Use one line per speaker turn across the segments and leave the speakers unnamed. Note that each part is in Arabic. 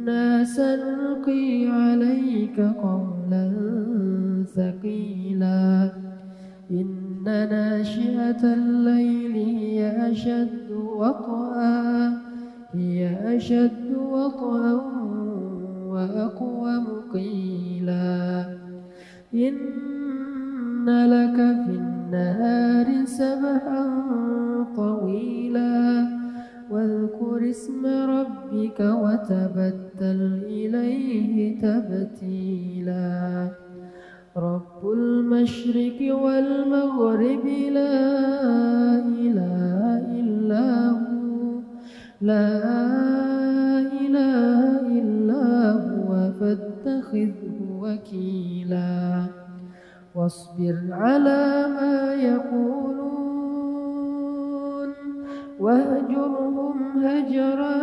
إنا سنلقي عليك قولا ثقيلا. إن ناشئة الليل هي أشد وطئا هي أشد وطئا وأقوم قيلا إن لك واذكر اسم ربك وتبتل إليه تبتيلا. رب المشرق والمغرب لا إله إلا هو لا إله إلا هو فاتخذه وكيلا. واصبر على ما يقولون واهجرهم هجرا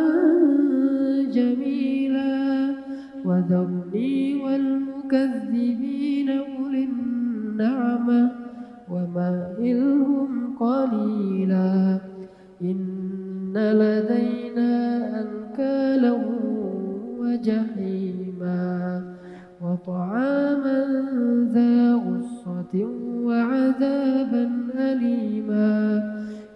جميلا وذرني والمكذبين أولي النعمة ومهلهم قليلا إن لدينا أنكالا وجحيما وطعاما ذا غصة وعذابا أليما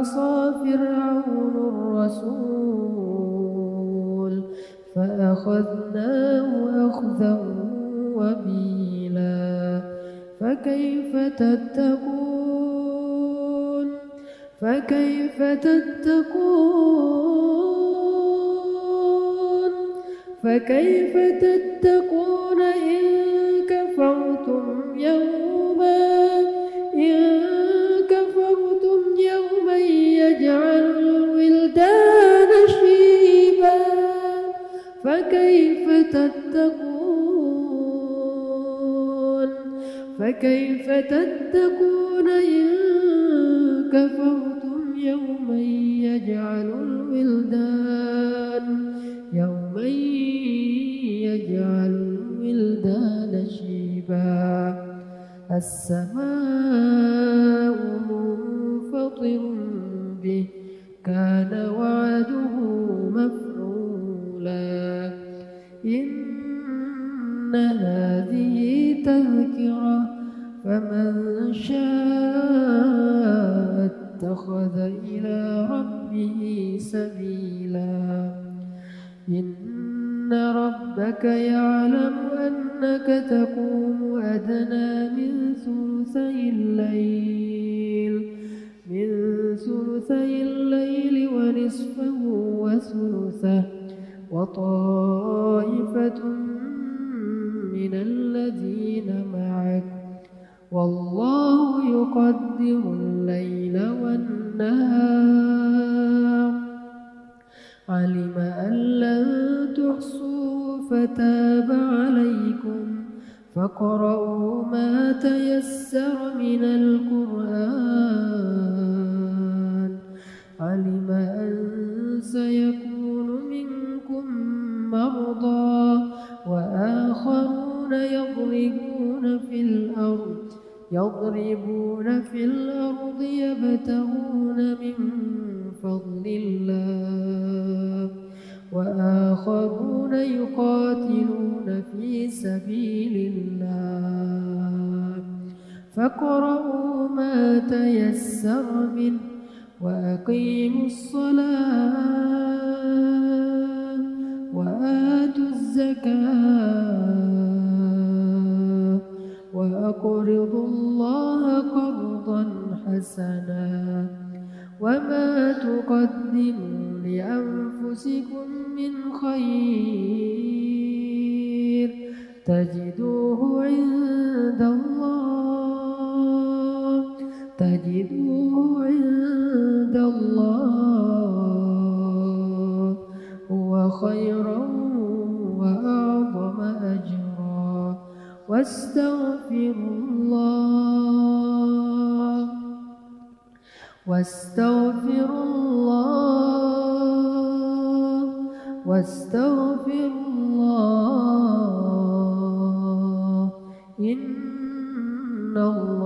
فعصى فرعون الرسول فأخذناه أخذا وبيلا فكيف تتقون؟ فكيف تتقون؟ فكيف تتقون إن كفرتم يوما تتقون فكيف تتقون إن كفرتم يوما يجعل الولدان يوما يجعل الولدان شيبا السماء منفطر به كان وعده هذه تذكرة فمن شاء اتخذ إلى ربه سبيلا. إن ربك يعلم أنك تقوم أدنى من ثلثي الليل من ثلثي الليل ونصفه وثلثه وطائفة والله يقدر الليل والنهار. علم أن لن تحصوا فتاب عليكم. فاقرؤوا ما تيسر من القرآن. علم يضربون في الأرض يبتغون من فضل الله وآخرون يقاتلون في سبيل الله. فاقرؤوا ما تيسر منه وأقيموا الصلاة وآتوا الزكاة. وأقرضوا الله قرضا حسنا وما تقدموا لأنفسكم من خير تجدوه عند الله تجدوه عند الله. هو خيرا وأعظم أجرا. واستغفر واستغفر الله واستغفر الله واستغفر الله إن الله